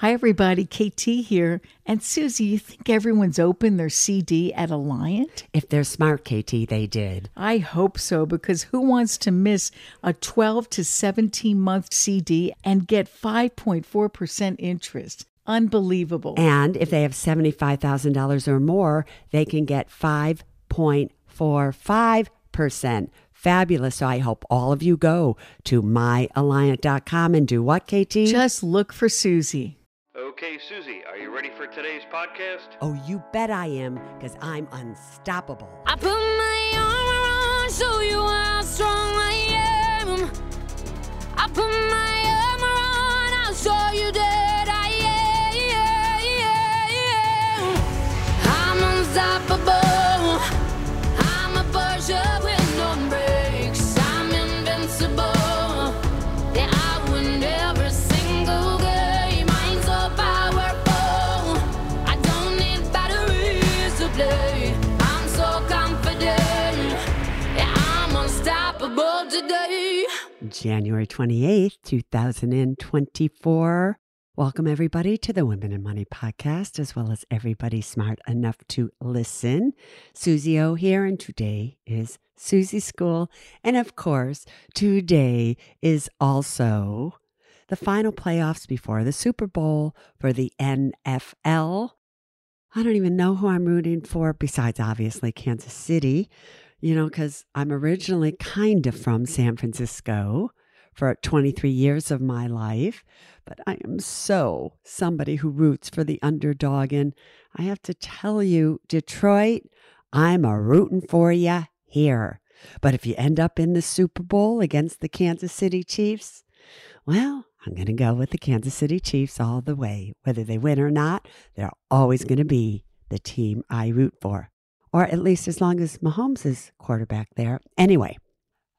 Hi, everybody. KT here. And Suze, you think everyone's opened their CD at Alliant? If they're smart, KT, they did. I hope so, because who wants to miss a 12 to 17 month CD and get 5.4% interest? Unbelievable. And if they have $75,000 or more, they can get 5.45%. Fabulous. So I hope all of you go to myalliant.com and do what, KT? Just look for Suze. Okay, Suze, are you ready for today's podcast? Oh, you bet I am, because I'm unstoppable. I put my armor on, show you how strong I am. I put my armor on, I'll show you that January 28th, 2024. Welcome, everybody, to the Women and Money podcast, as well as everybody smart enough to listen. Suze O here, and today is Suze School. And of course, today is also the final playoffs before the Super Bowl for the NFL. I don't even know who I'm rooting for, besides obviously Kansas City, you know, because I'm originally kind of from San Francisco for 23 years of my life, but I am so somebody who roots for the underdog. And I have to tell you, Detroit, I'm a rooting for you here. But if you end up in the Super Bowl against the Kansas City Chiefs, well, I'm going to go with the Kansas City Chiefs all the way. Whether they win or not, they're always going to be the team I root for. Or at least as long as Mahomes is quarterback there. Anyway,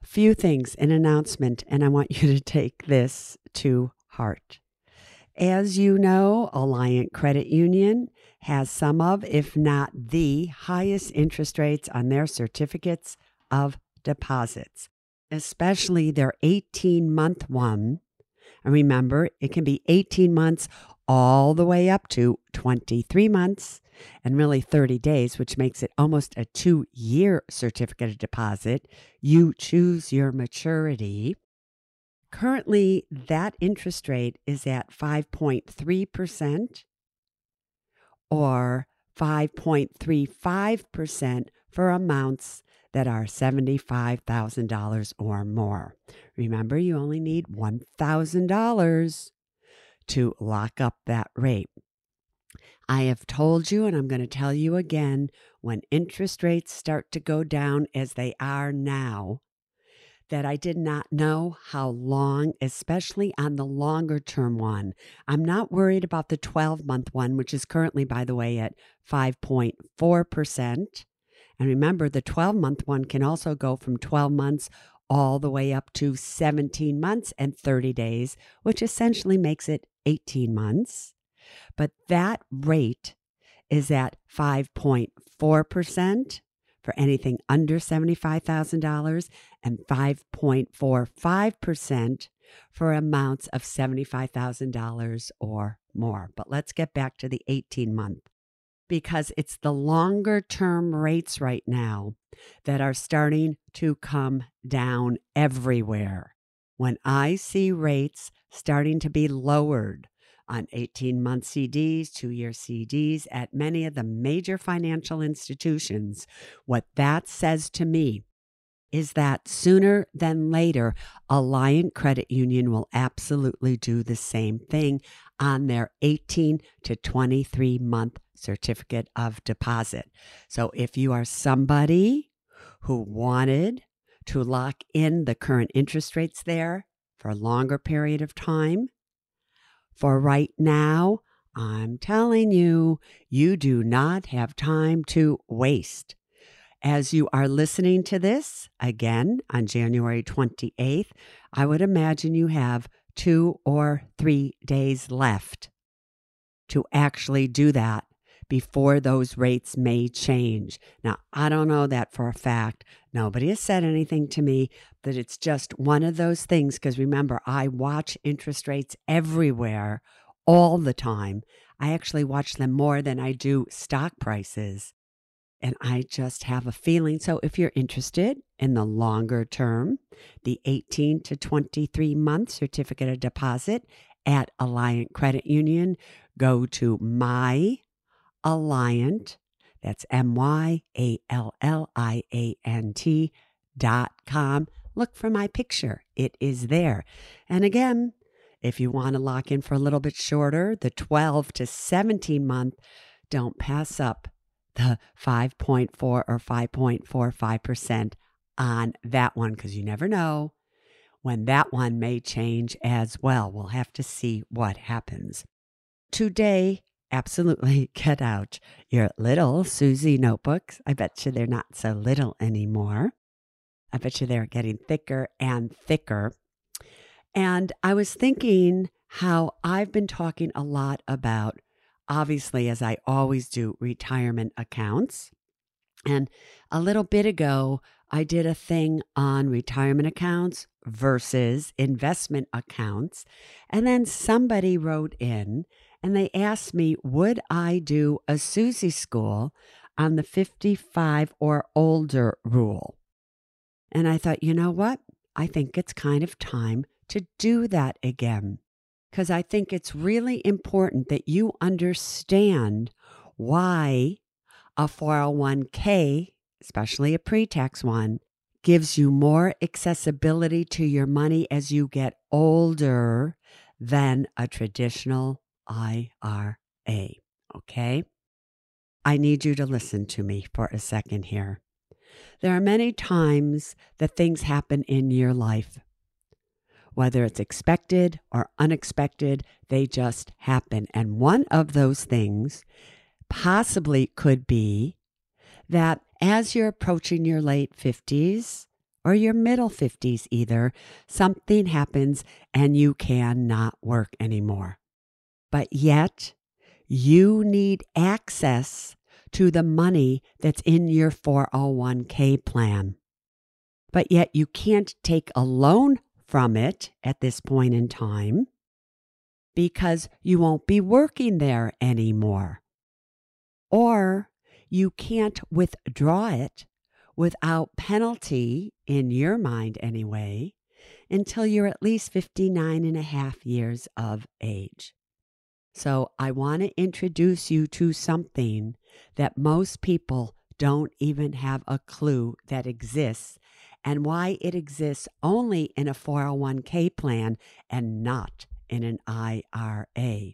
few things, an announcement, and I want you to take this to heart. As you know, Alliant Credit Union has some of, if not the highest interest rates on their certificates of deposits, especially their 18 month one. And remember, it can be 18 months all the way up to 23 months and really 30 days, which makes it almost a two year certificate of deposit. You choose your maturity. Currently, that interest rate is at 5.3% or 5.35% for amounts that are $75,000 or more. Remember, you only need $1,000 to lock up that rate. I have told you, and I'm going to tell you again when interest rates start to go down as they are now, that I did not know how long, especially on the longer term one. I'm not worried about the 12 month one, which is currently, by the way, at 5.4%. And remember, the 12 month one can also go from 12 months all the way up to 17 months and 30 days, which essentially makes it 18 months. But that rate is at 5.4% for anything under $75,000 and 5.45% for amounts of $75,000 or more. But let's get back to the 18 month because it's the longer term rates right now that are starting to come down everywhere. When I see rates starting to be lowered on 18 month CDs, two year CDs at many of the major financial institutions, what that says to me is that sooner than later, Alliant Credit Union will absolutely do the same thing on their 18 to 23 month certificate of deposit. So if you are somebody who wanted to lock in the current interest rates there for a longer period of time, for right now, I'm telling you, you do not have time to waste. As you are listening to this again on January 28th, I would imagine you have two or three days left to actually do that before those rates may change. Now, I don't know that for a fact. Nobody has said anything to me that it's just one of those things because remember, I watch interest rates everywhere all the time. I actually watch them more than I do stock prices. And I just have a feeling. So if you're interested in the longer term, the 18 to 23 month certificate of deposit at Alliant Credit Union, go to my Alliant, that's M Y A L L I A N T dot com. Look for my picture, it is there. And again, if you want to lock in for a little bit shorter, the 12 to 17 month, don't pass up the 5.4 or 5.45% on that one because you never know when that one may change as well. We'll have to see what happens. Today, absolutely get out your little Suze notebooks. I bet you they're not so little anymore. I bet you they're getting thicker and thicker. And I was thinking how I've been talking a lot about, obviously, as I always do, retirement accounts. And a little bit ago, I did a thing on retirement accounts versus investment accounts. And then somebody wrote in and they asked me, would I do a Suze school on the 55 or older rule? And I thought, you know what? I think it's kind of time to do that again. Because I think it's really important that you understand why a 401k, especially a pre tax one, gives you more accessibility to your money as you get older than a traditional IRA. Okay? I need you to listen to me for a second here. There are many times that things happen in your life. Whether it's expected or unexpected, they just happen. And one of those things possibly could be that as you're approaching your late 50s or your middle 50s, either, something happens and you cannot work anymore. But yet, you need access to the money that's in your 401k plan. But yet, you can't take a loan from it at this point in time because you won't be working there anymore. Or you can't withdraw it without penalty, in your mind anyway, until you're at least 59 and a half years of age. So I want to introduce you to something that most people don't even have a clue that exists and why it exists only in a 401k plan and not in an IRA.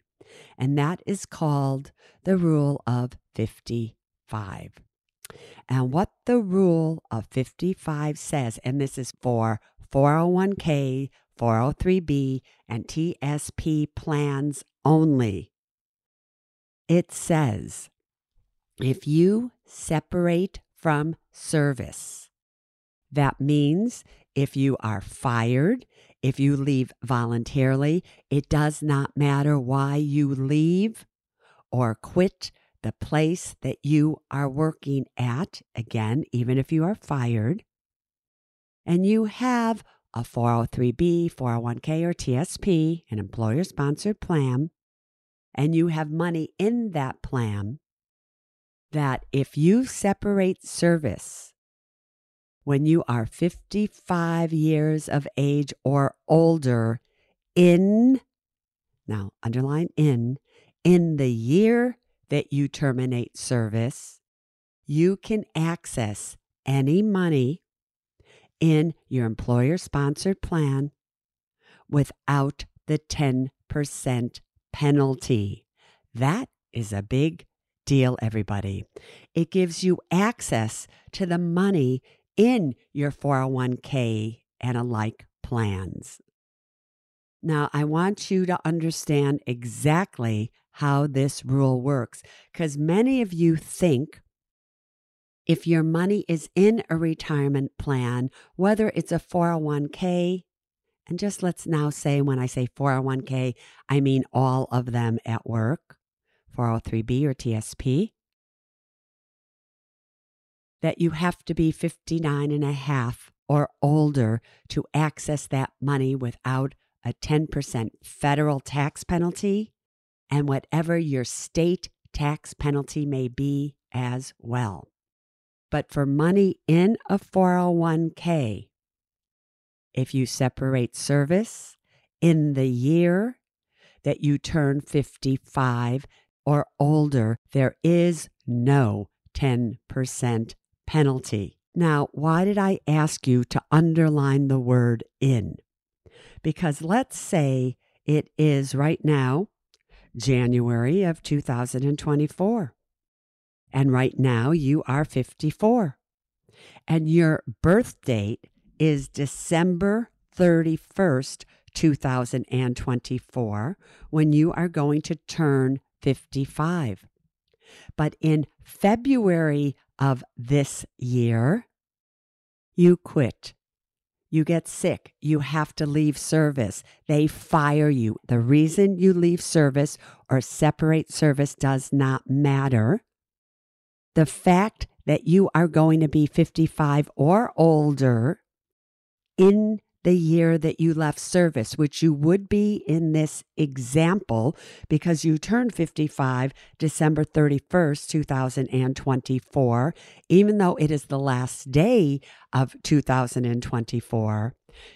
And that is called the rule of 55. And what the rule of 55 says, and this is for 401k, 403b, and TSP plans only. It says if you separate from service, that means if you are fired, if you leave voluntarily, it does not matter why you leave or quit the place that you are working at, again, even if you are fired, and you have a 403b, 401k, or TSP, an employer sponsored plan, and you have money in that plan, that if you separate service when you are 55 years of age or older in, now underline in, in the year that you terminate service, you can access any money in your employer sponsored plan without the 10% penalty. That is a big deal, everybody. It gives you access to the money in your 401k and alike plans. Now, I want you to understand exactly how this rule works because many of you think if your money is in a retirement plan, whether it's a 401k, and just let's now say when I say 401k, I mean all of them at work, 403b or TSP, that you have to be 59 and a half or older to access that money without a 10% federal tax penalty. and whatever your state tax penalty may be as well. But for money in a 401k, if you separate service in the year that you turn 55 or older, there is no 10% penalty. Now, why did I ask you to underline the word in? Because let's say it is right now January of 2024. And right now you are 54. And your birth date is December 31st, 2024, when you are going to turn 55. But in February of this year, you quit. You get sick. You have to leave service. They fire you. The reason you leave service or separate service does not matter. The fact that you are going to be 55 or older in the year that you left service, which you would be in this example because you turned 55 December 31st, 2024, even though it is the last day of 2024,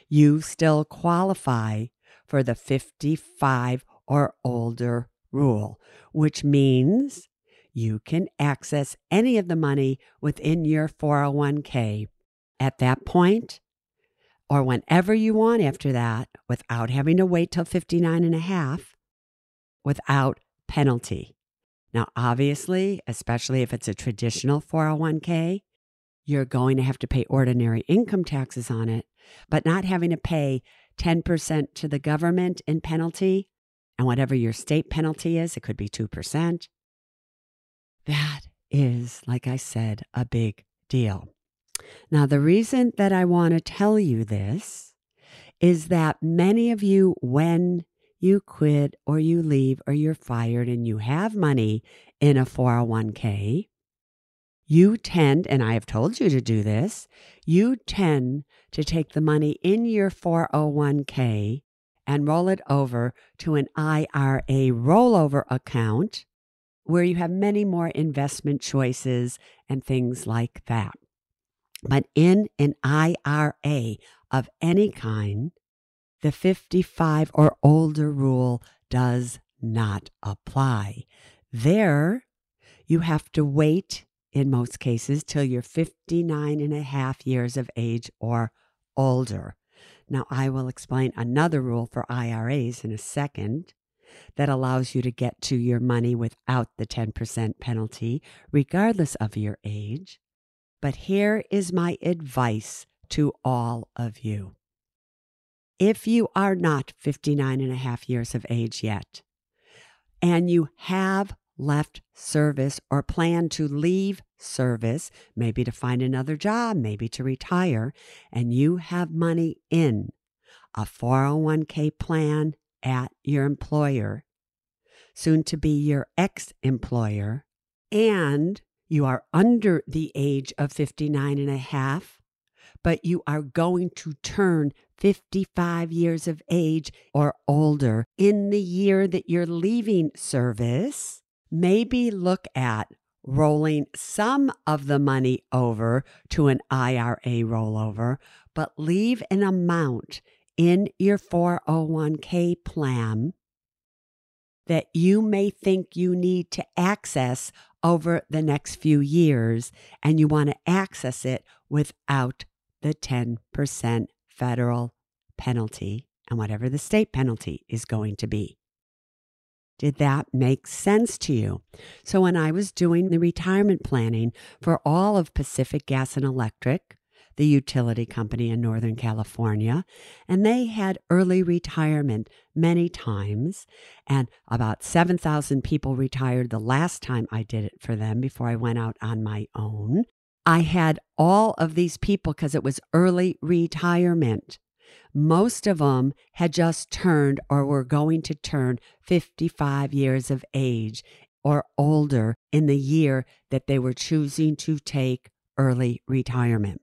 you still qualify for the 55 or older rule, which means you can access any of the money within your 401k. At that point, or whenever you want after that without having to wait till 59 and a half without penalty. Now, obviously, especially if it's a traditional 401k, you're going to have to pay ordinary income taxes on it, but not having to pay 10% to the government in penalty and whatever your state penalty is, it could be 2%. That is, like I said, a big deal. Now, the reason that I want to tell you this is that many of you, when you quit or you leave or you're fired and you have money in a 401k, you tend, and I have told you to do this, you tend to take the money in your 401k and roll it over to an IRA rollover account where you have many more investment choices and things like that. But in an IRA of any kind, the 55 or older rule does not apply. There, you have to wait in most cases till you're 59 and a half years of age or older. Now, I will explain another rule for IRAs in a second that allows you to get to your money without the 10% penalty, regardless of your age. But here is my advice to all of you. If you are not 59 and a half years of age yet, and you have left service or plan to leave service, maybe to find another job, maybe to retire, and you have money in a 401k plan at your employer, soon to be your ex employer, and you are under the age of 59 and a half, but you are going to turn 55 years of age or older in the year that you're leaving service, maybe look at rolling some of the money over to an IRA rollover, but leave an amount in your 401k plan that you may think you need to access over the next few years, and you want to access it without the 10% federal penalty and whatever the state penalty is going to be. Did that make sense to you? So, when I was doing the retirement planning for all of Pacific Gas and Electric, the utility company in Northern California, and they had early retirement many times. And about 7,000 people retired the last time I did it for them before I went out on my own. I had all of these people because it was early retirement. Most of them had just turned or were going to turn 55 years of age or older in the year that they were choosing to take early retirement.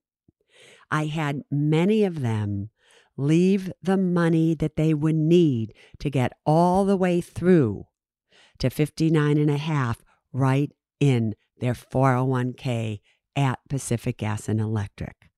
I had many of them leave the money that they would need to get all the way through to 59 and a half right in their 401k at Pacific Gas and Electric.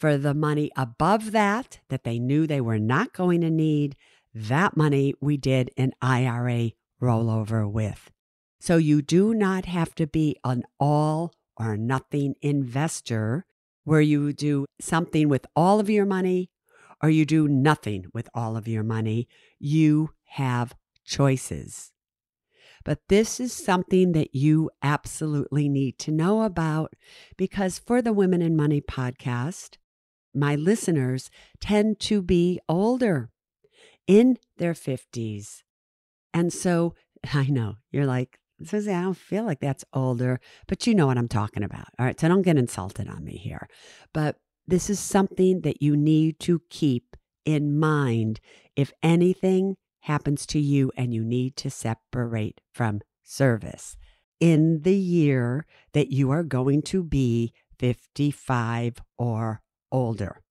For the money above that, that they knew they were not going to need, that money we did an IRA rollover with. So you do not have to be an all or nothing investor where you do something with all of your money or you do nothing with all of your money. You have choices. But this is something that you absolutely need to know about because for the Women and Money podcast, my listeners tend to be older in their 50s. And so I know you're like, Suze, I don't feel like that's older, but you know what I'm talking about. All right. So don't get insulted on me here. But this is something that you need to keep in mind if anything happens to you and you need to separate from service in the year that you are going to be 55 or older.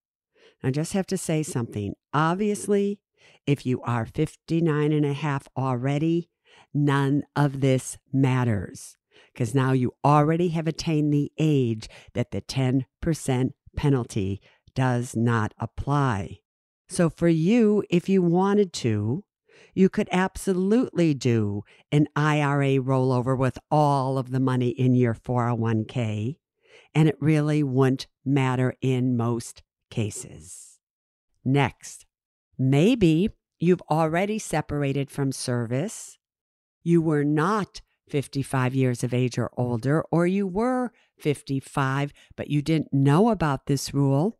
I just have to say something. Obviously, if you are 59 and a half already, none of this matters because now you already have attained the age that the 10% penalty does not apply. So, for you, if you wanted to, you could absolutely do an IRA rollover with all of the money in your 401k, and it really wouldn't matter in most cases. Next, maybe you've already separated from service. You were not 55 years of age or older, or you were 55, but you didn't know about this rule.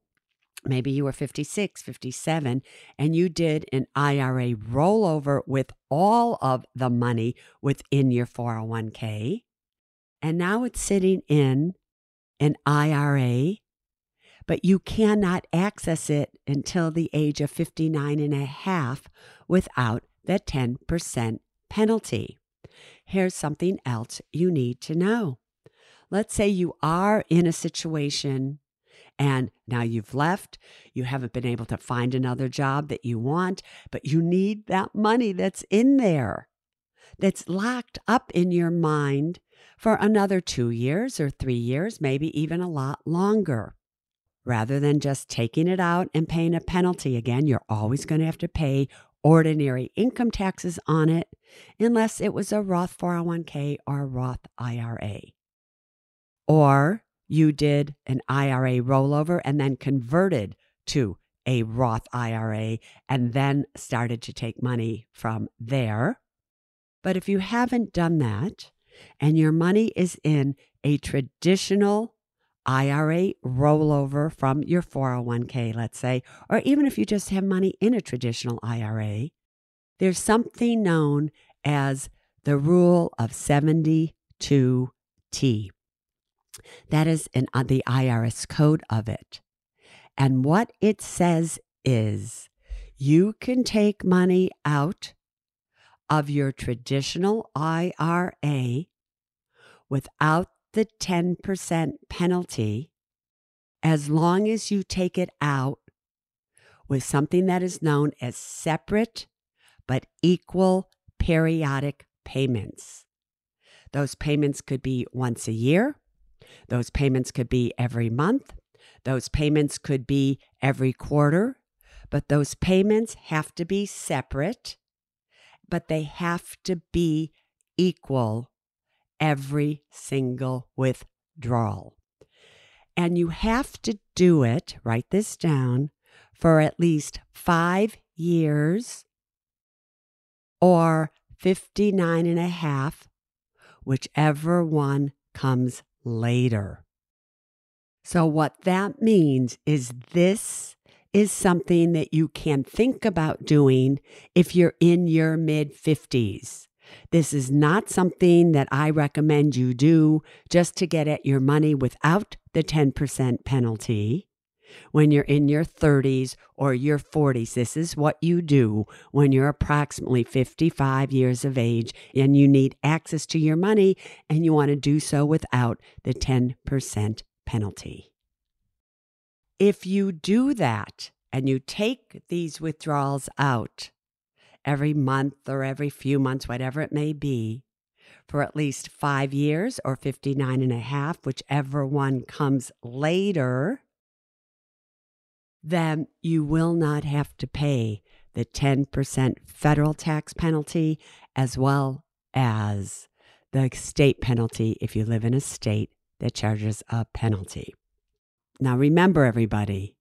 Maybe you were 56, 57, and you did an IRA rollover with all of the money within your 401k. And now it's sitting in an IRA, but you cannot access it until the age of 59 and a half without the 10% penalty. Here's something else you need to know. Let's say you are in a situation and now you've left, you haven't been able to find another job that you want, but you need that money that's in there, that's locked up in your mind for another two years or three years, maybe even a lot longer. Rather than just taking it out and paying a penalty again, you're always going to have to pay ordinary income taxes on it unless it was a Roth 401k or a Roth IRA. Or you did an IRA rollover and then converted to a Roth IRA and then started to take money from there. But if you haven't done that and your money is in a traditional IRA rollover from your 401k, let's say, or even if you just have money in a traditional IRA, there's something known as the rule of 72T. That is in uh, the IRS code of it. And what it says is you can take money out of your traditional IRA without the 10% penalty as long as you take it out with something that is known as separate but equal periodic payments. Those payments could be once a year, those payments could be every month. Those payments could be every quarter. But those payments have to be separate, but they have to be equal every single withdrawal. And you have to do it, write this down, for at least five years or 59 and a half, whichever one comes later. So, what that means is this is something that you can think about doing if you're in your mid 50s. This is not something that I recommend you do just to get at your money without the 10% penalty when you're in your 30s or your 40s. This is what you do when you're approximately 55 years of age and you need access to your money and you want to do so without the 10% penalty. If you do that and you take these withdrawals out every month or every few months, whatever it may be, for at least five years or 59 and a half, whichever one comes later, then you will not have to pay the 10% federal tax penalty as well as the state penalty if you live in a state that charges a penalty. Now, remember, everybody,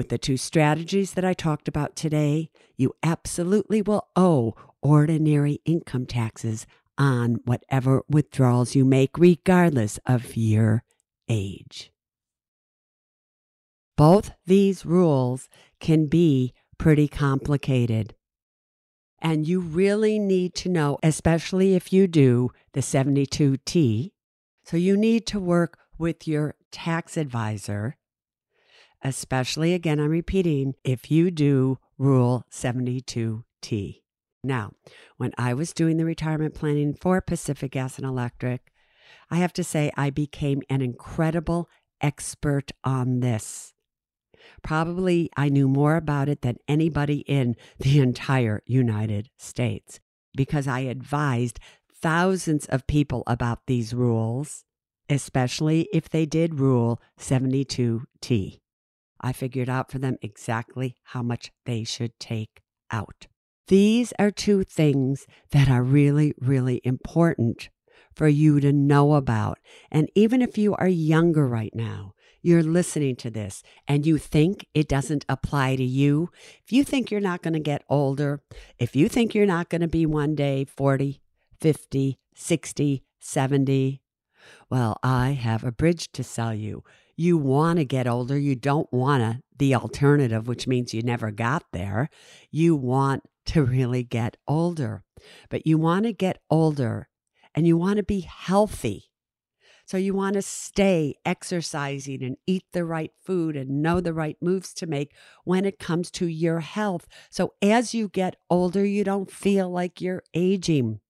with the two strategies that I talked about today, you absolutely will owe ordinary income taxes on whatever withdrawals you make, regardless of your age. Both these rules can be pretty complicated. And you really need to know, especially if you do the 72T. So you need to work with your tax advisor, especially again, I'm repeating, if you do Rule 72T. Now, when I was doing the retirement planning for Pacific Gas and Electric, I have to say I became an incredible expert on this. Probably I knew more about it than anybody in the entire United States because I advised thousands of people about these rules, especially if they did Rule 72T. I figured out for them exactly how much they should take out. These are two things that are really, really important for you to know about. And even if you are younger right now, you're listening to this and you think it doesn't apply to you, if you think you're not going to get older, if you think you're not going to be one day 40, 50, 60, 70, well, I have a bridge to sell you. You want to get older. You don't want to, the alternative, which means you never got there. You want to really get older, but you want to get older and you want to be healthy. So you want to stay exercising and eat the right food and know the right moves to make when it comes to your health. So as you get older, you don't feel like you're aging.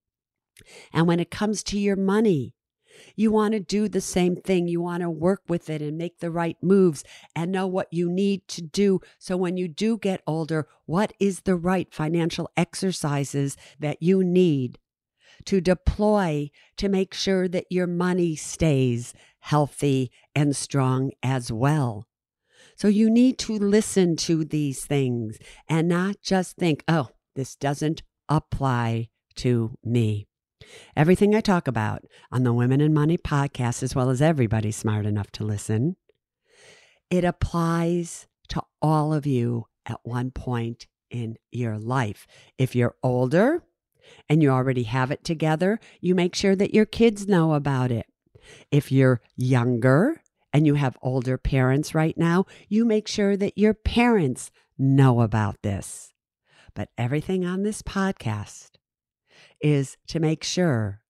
And when it comes to your money, you want to do the same thing. You want to work with it and make the right moves and know what you need to do. So when you do get older, what is the right financial exercises that you need to deploy to make sure that your money stays healthy and strong as well. So you need to listen to these things and not just think, oh, this doesn't apply to me. Everything I talk about on the Women and Money podcast, as well as everybody smart enough to listen, it applies to all of you at one point in your life. If you're older, and you already have it together, you make sure that your kids know about it. If you're younger and you have older parents right now, you make sure that your parents know about this. But everything on this podcast is to make sure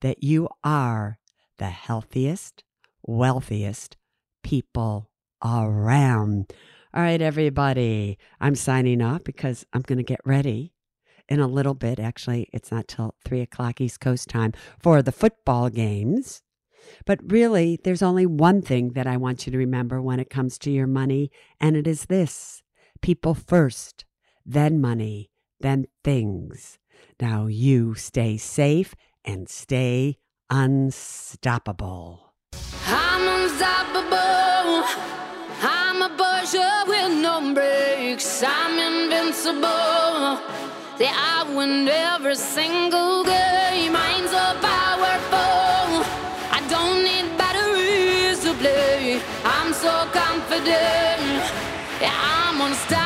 that you are the healthiest, wealthiest people around. All right, everybody, I'm signing off because I'm going to get ready in a little bit. Actually, it's not till three o'clock East Coast time for the football games. But really, there's only one thing that I want you to remember when it comes to your money, and it is this people first, then money, then things. Now you stay safe and stay unstoppable. I'm unstoppable. I'm a Porsche with no brakes. I'm invincible. Say I win every single game. I'm so powerful. I don't need batteries to play. I'm so confident. Yeah, I'm unstoppable